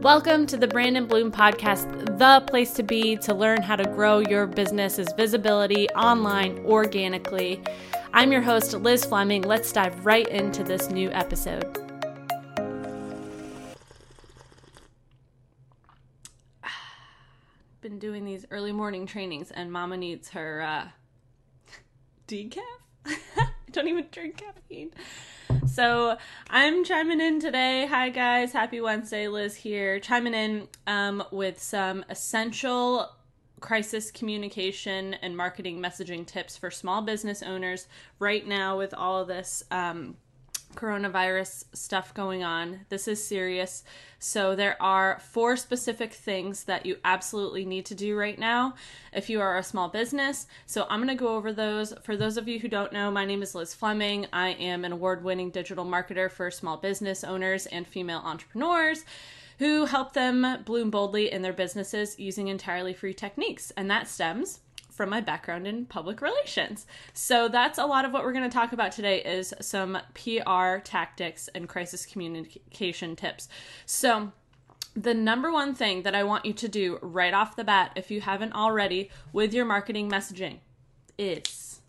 Welcome to the Brandon Bloom Podcast, the place to be to learn how to grow your business's visibility online organically. I'm your host, Liz Fleming. Let's dive right into this new episode. Been doing these early morning trainings, and Mama needs her uh, decaf. I don't even drink caffeine. So I'm chiming in today. Hi guys, happy Wednesday. Liz here, chiming in um, with some essential crisis communication and marketing messaging tips for small business owners right now with all of this um, coronavirus stuff going on. This is serious. So, there are four specific things that you absolutely need to do right now if you are a small business. So, I'm going to go over those. For those of you who don't know, my name is Liz Fleming. I am an award winning digital marketer for small business owners and female entrepreneurs who help them bloom boldly in their businesses using entirely free techniques. And that stems from my background in public relations. So that's a lot of what we're going to talk about today is some PR tactics and crisis communication tips. So the number one thing that I want you to do right off the bat if you haven't already with your marketing messaging is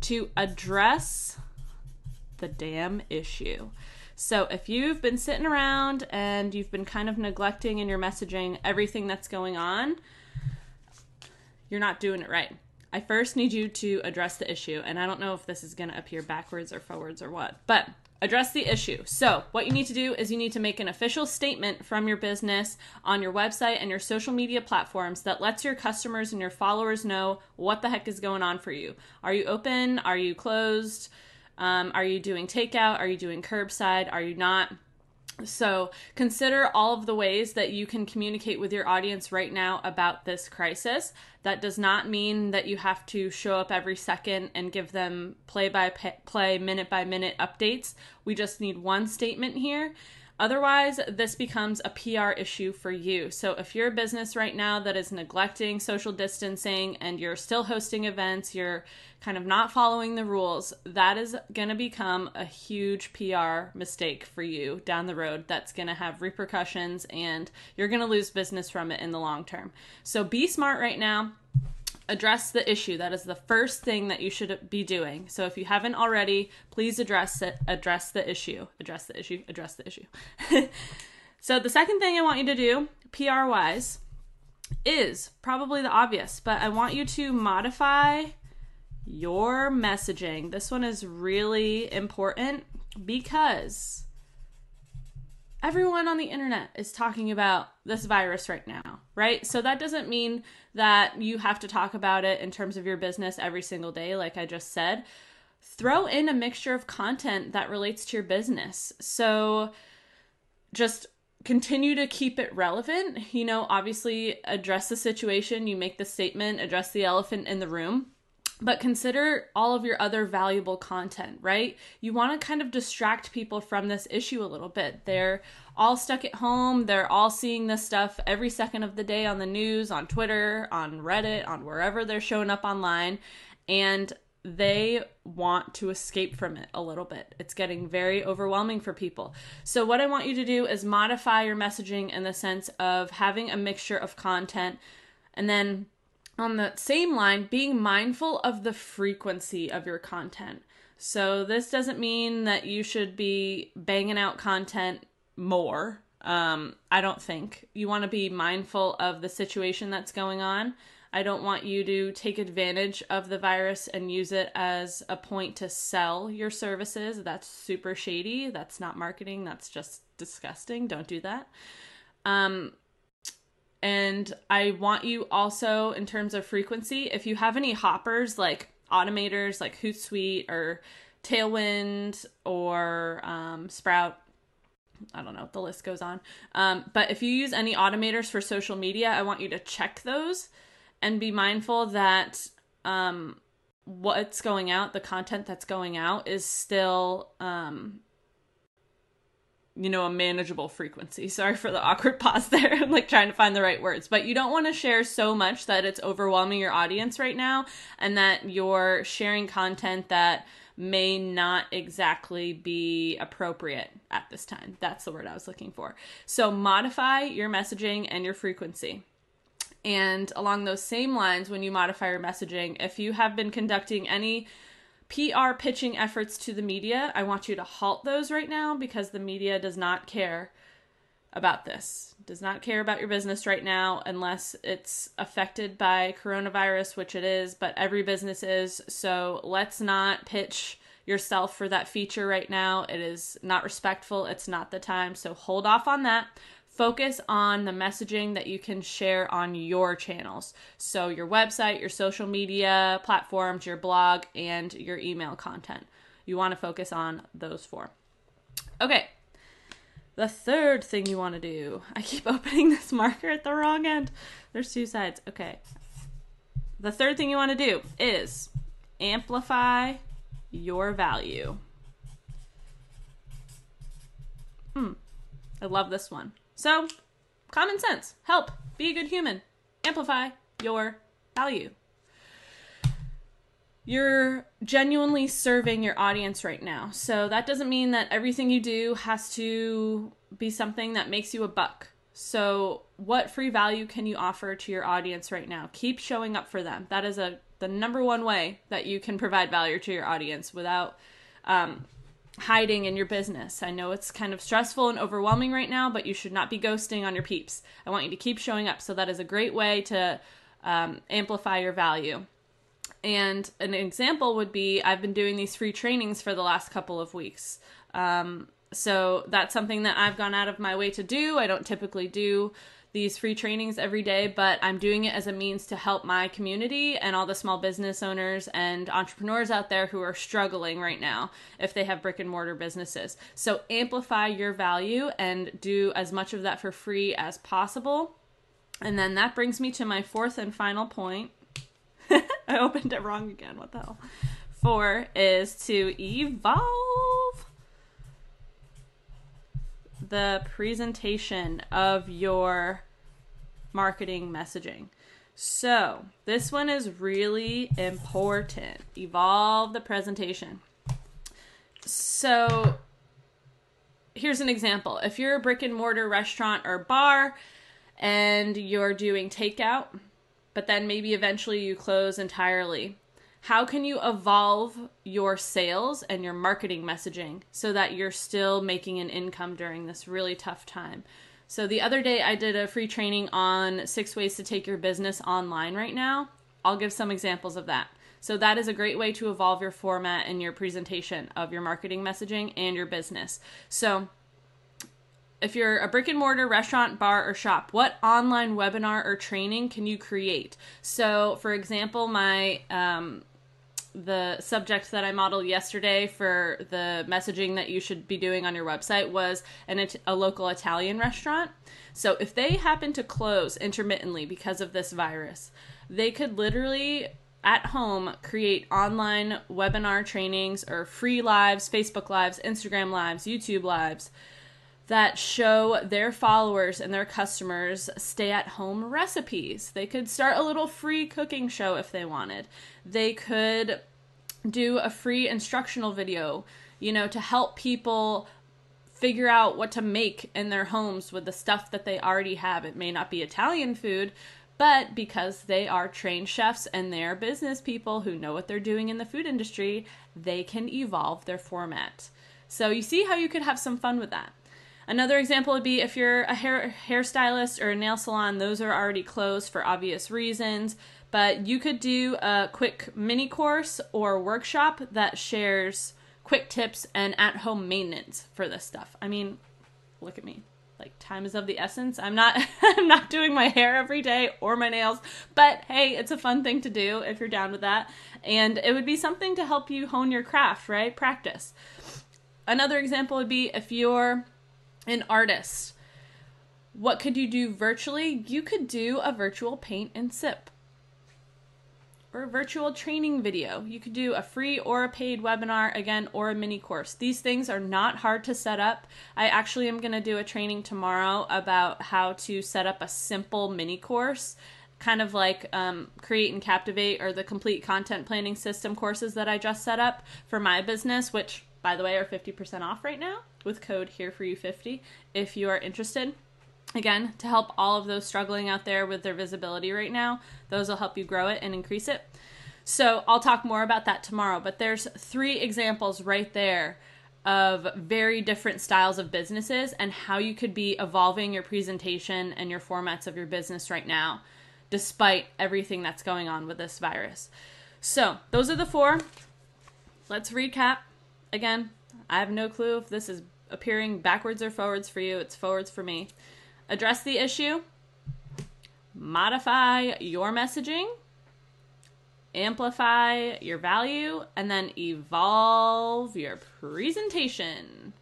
to address the damn issue. So if you've been sitting around and you've been kind of neglecting in your messaging everything that's going on, you're not doing it right. I first need you to address the issue, and I don't know if this is going to appear backwards or forwards or what, but address the issue. So, what you need to do is you need to make an official statement from your business on your website and your social media platforms that lets your customers and your followers know what the heck is going on for you. Are you open? Are you closed? Um, are you doing takeout? Are you doing curbside? Are you not? So, consider all of the ways that you can communicate with your audience right now about this crisis. That does not mean that you have to show up every second and give them play by play, minute by minute updates. We just need one statement here. Otherwise, this becomes a PR issue for you. So, if you're a business right now that is neglecting social distancing and you're still hosting events, you're kind of not following the rules, that is going to become a huge PR mistake for you down the road. That's going to have repercussions and you're going to lose business from it in the long term. So, be smart right now address the issue. That is the first thing that you should be doing. So if you haven't already, please address it, address the issue, address the issue, address the issue. so the second thing I want you to do, PR wise, is probably the obvious, but I want you to modify your messaging. This one is really important because everyone on the internet is talking about this virus right now, right? So that doesn't mean that you have to talk about it in terms of your business every single day, like I just said. Throw in a mixture of content that relates to your business. So just continue to keep it relevant. You know, obviously address the situation, you make the statement, address the elephant in the room but consider all of your other valuable content, right? You want to kind of distract people from this issue a little bit. They're all stuck at home, they're all seeing this stuff every second of the day on the news, on Twitter, on Reddit, on wherever they're showing up online, and they want to escape from it a little bit. It's getting very overwhelming for people. So, what I want you to do is modify your messaging in the sense of having a mixture of content and then on the same line, being mindful of the frequency of your content. So, this doesn't mean that you should be banging out content more. Um, I don't think. You want to be mindful of the situation that's going on. I don't want you to take advantage of the virus and use it as a point to sell your services. That's super shady. That's not marketing. That's just disgusting. Don't do that. Um, and I want you also, in terms of frequency, if you have any hoppers like automators like Hootsuite or Tailwind or um, Sprout, I don't know, the list goes on. Um, but if you use any automators for social media, I want you to check those and be mindful that um, what's going out, the content that's going out, is still um, you know, a manageable frequency. Sorry for the awkward pause there. I'm like trying to find the right words. But you don't want to share so much that it's overwhelming your audience right now and that you're sharing content that may not exactly be appropriate at this time. That's the word I was looking for. So modify your messaging and your frequency. And along those same lines, when you modify your messaging, if you have been conducting any PR pitching efforts to the media, I want you to halt those right now because the media does not care about this. Does not care about your business right now unless it's affected by coronavirus, which it is, but every business is. So let's not pitch yourself for that feature right now. It is not respectful. It's not the time. So hold off on that. Focus on the messaging that you can share on your channels. So, your website, your social media platforms, your blog, and your email content. You want to focus on those four. Okay, the third thing you want to do. I keep opening this marker at the wrong end. There's two sides. Okay. The third thing you want to do is amplify your value. Hmm. I love this one. So, common sense. Help. Be a good human. Amplify your value. You're genuinely serving your audience right now. So, that doesn't mean that everything you do has to be something that makes you a buck. So, what free value can you offer to your audience right now? Keep showing up for them. That is a the number one way that you can provide value to your audience without um, hiding in your business. I know it's kind of stressful and overwhelming right now, but you should not be ghosting on your peeps. I want you to keep showing up. So that is a great way to um, amplify your value. And an example would be I've been doing these free trainings for the last couple of weeks. Um, so that's something that I've gone out of my way to do. I don't typically do these free trainings every day, but I'm doing it as a means to help my community and all the small business owners and entrepreneurs out there who are struggling right now if they have brick and mortar businesses. So amplify your value and do as much of that for free as possible. And then that brings me to my fourth and final point. I opened it wrong again. What the hell? Four is to evolve the presentation of your marketing messaging. So, this one is really important. Evolve the presentation. So, here's an example. If you're a brick and mortar restaurant or bar and you're doing takeout, but then maybe eventually you close entirely, how can you evolve your sales and your marketing messaging so that you're still making an income during this really tough time? So the other day I did a free training on six ways to take your business online right now. I'll give some examples of that. So that is a great way to evolve your format and your presentation of your marketing messaging and your business. So if you're a brick and mortar restaurant, bar, or shop, what online webinar or training can you create? So, for example, my um, the subject that I modeled yesterday for the messaging that you should be doing on your website was an, a local Italian restaurant. So if they happen to close intermittently because of this virus, they could literally at home create online webinar trainings or free lives, Facebook lives, Instagram lives, YouTube lives that show their followers and their customers stay at home recipes. They could start a little free cooking show if they wanted. They could do a free instructional video, you know, to help people figure out what to make in their homes with the stuff that they already have. It may not be Italian food, but because they are trained chefs and they're business people who know what they're doing in the food industry, they can evolve their format. So you see how you could have some fun with that. Another example would be if you're a hair hairstylist or a nail salon, those are already closed for obvious reasons, but you could do a quick mini course or workshop that shares quick tips and at-home maintenance for this stuff. I mean, look at me. Like time is of the essence. I'm not I'm not doing my hair every day or my nails, but hey, it's a fun thing to do if you're down with that. And it would be something to help you hone your craft, right? Practice. Another example would be if you're an artist. What could you do virtually? You could do a virtual paint and sip or a virtual training video. You could do a free or a paid webinar again or a mini course. These things are not hard to set up. I actually am going to do a training tomorrow about how to set up a simple mini course kind of like um, Create and Captivate or the complete content planning system courses that I just set up for my business, which, by the way, are 50% off right now with code here for you 50 if you are interested. Again, to help all of those struggling out there with their visibility right now, those will help you grow it and increase it. So I'll talk more about that tomorrow, but there's three examples right there of very different styles of businesses and how you could be evolving your presentation and your formats of your business right now, despite everything that's going on with this virus. So, those are the four. Let's recap. Again, I have no clue if this is appearing backwards or forwards for you, it's forwards for me. Address the issue, modify your messaging amplify your value, and then evolve your presentation.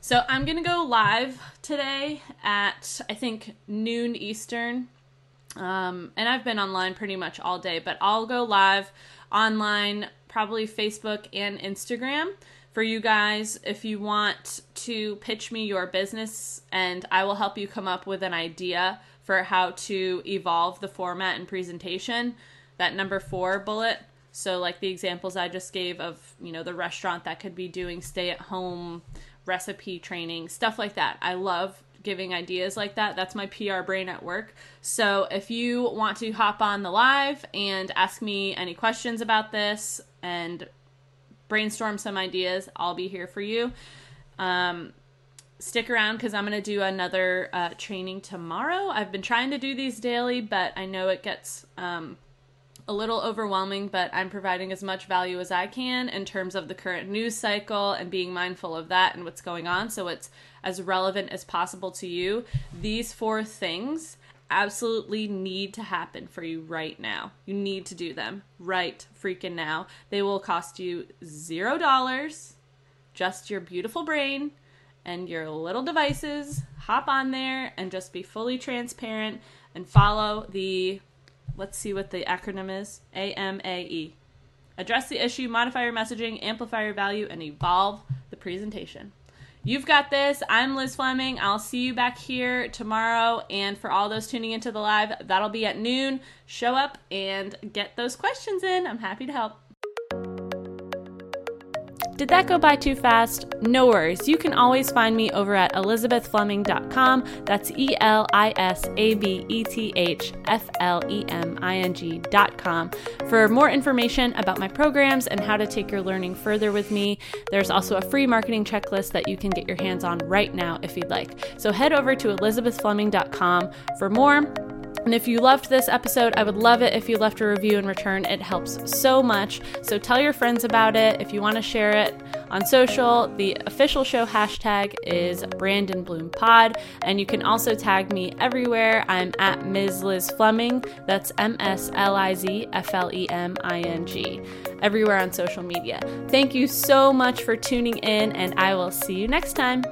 So I'm going to go live today at, I think, noon Eastern. Um, and I've been online pretty much all day, but I'll go live online, probably Facebook and Instagram for you guys if you want to pitch me your business, and I will help you come up with an idea for how to evolve the format and presentation that number four bullet. So, like the examples I just gave of, you know, the restaurant that could be doing stay at home recipe training, stuff like that. I love giving ideas like that. That's my PR brain at work. So, if you want to hop on the live and ask me any questions about this and brainstorm some ideas, I'll be here for you. Um, stick around because I'm going to do another uh, training tomorrow. I've been trying to do these daily, but I know it gets. Um, a little overwhelming, but I'm providing as much value as I can in terms of the current news cycle and being mindful of that and what's going on so it's as relevant as possible to you. These four things absolutely need to happen for you right now. You need to do them right freaking now. They will cost you zero dollars, just your beautiful brain and your little devices. Hop on there and just be fully transparent and follow the Let's see what the acronym is AMAE. Address the issue, modify your messaging, amplify your value, and evolve the presentation. You've got this. I'm Liz Fleming. I'll see you back here tomorrow. And for all those tuning into the live, that'll be at noon. Show up and get those questions in. I'm happy to help. Did that go by too fast? No worries. You can always find me over at elisabethfleming.com. That's E L I S A B E T H F L E M I N G.com for more information about my programs and how to take your learning further with me. There's also a free marketing checklist that you can get your hands on right now if you'd like. So head over to elisabethfleming.com for more. And if you loved this episode, I would love it if you left a review in return. It helps so much. So tell your friends about it. If you want to share it on social, the official show hashtag is Brandon Bloom Pod. And you can also tag me everywhere. I'm at Ms. Liz Fleming. That's M S L I Z F L E M I N G. Everywhere on social media. Thank you so much for tuning in, and I will see you next time.